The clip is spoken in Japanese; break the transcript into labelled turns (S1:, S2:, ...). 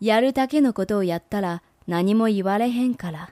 S1: やるだけのことをやったら何も言われへんから。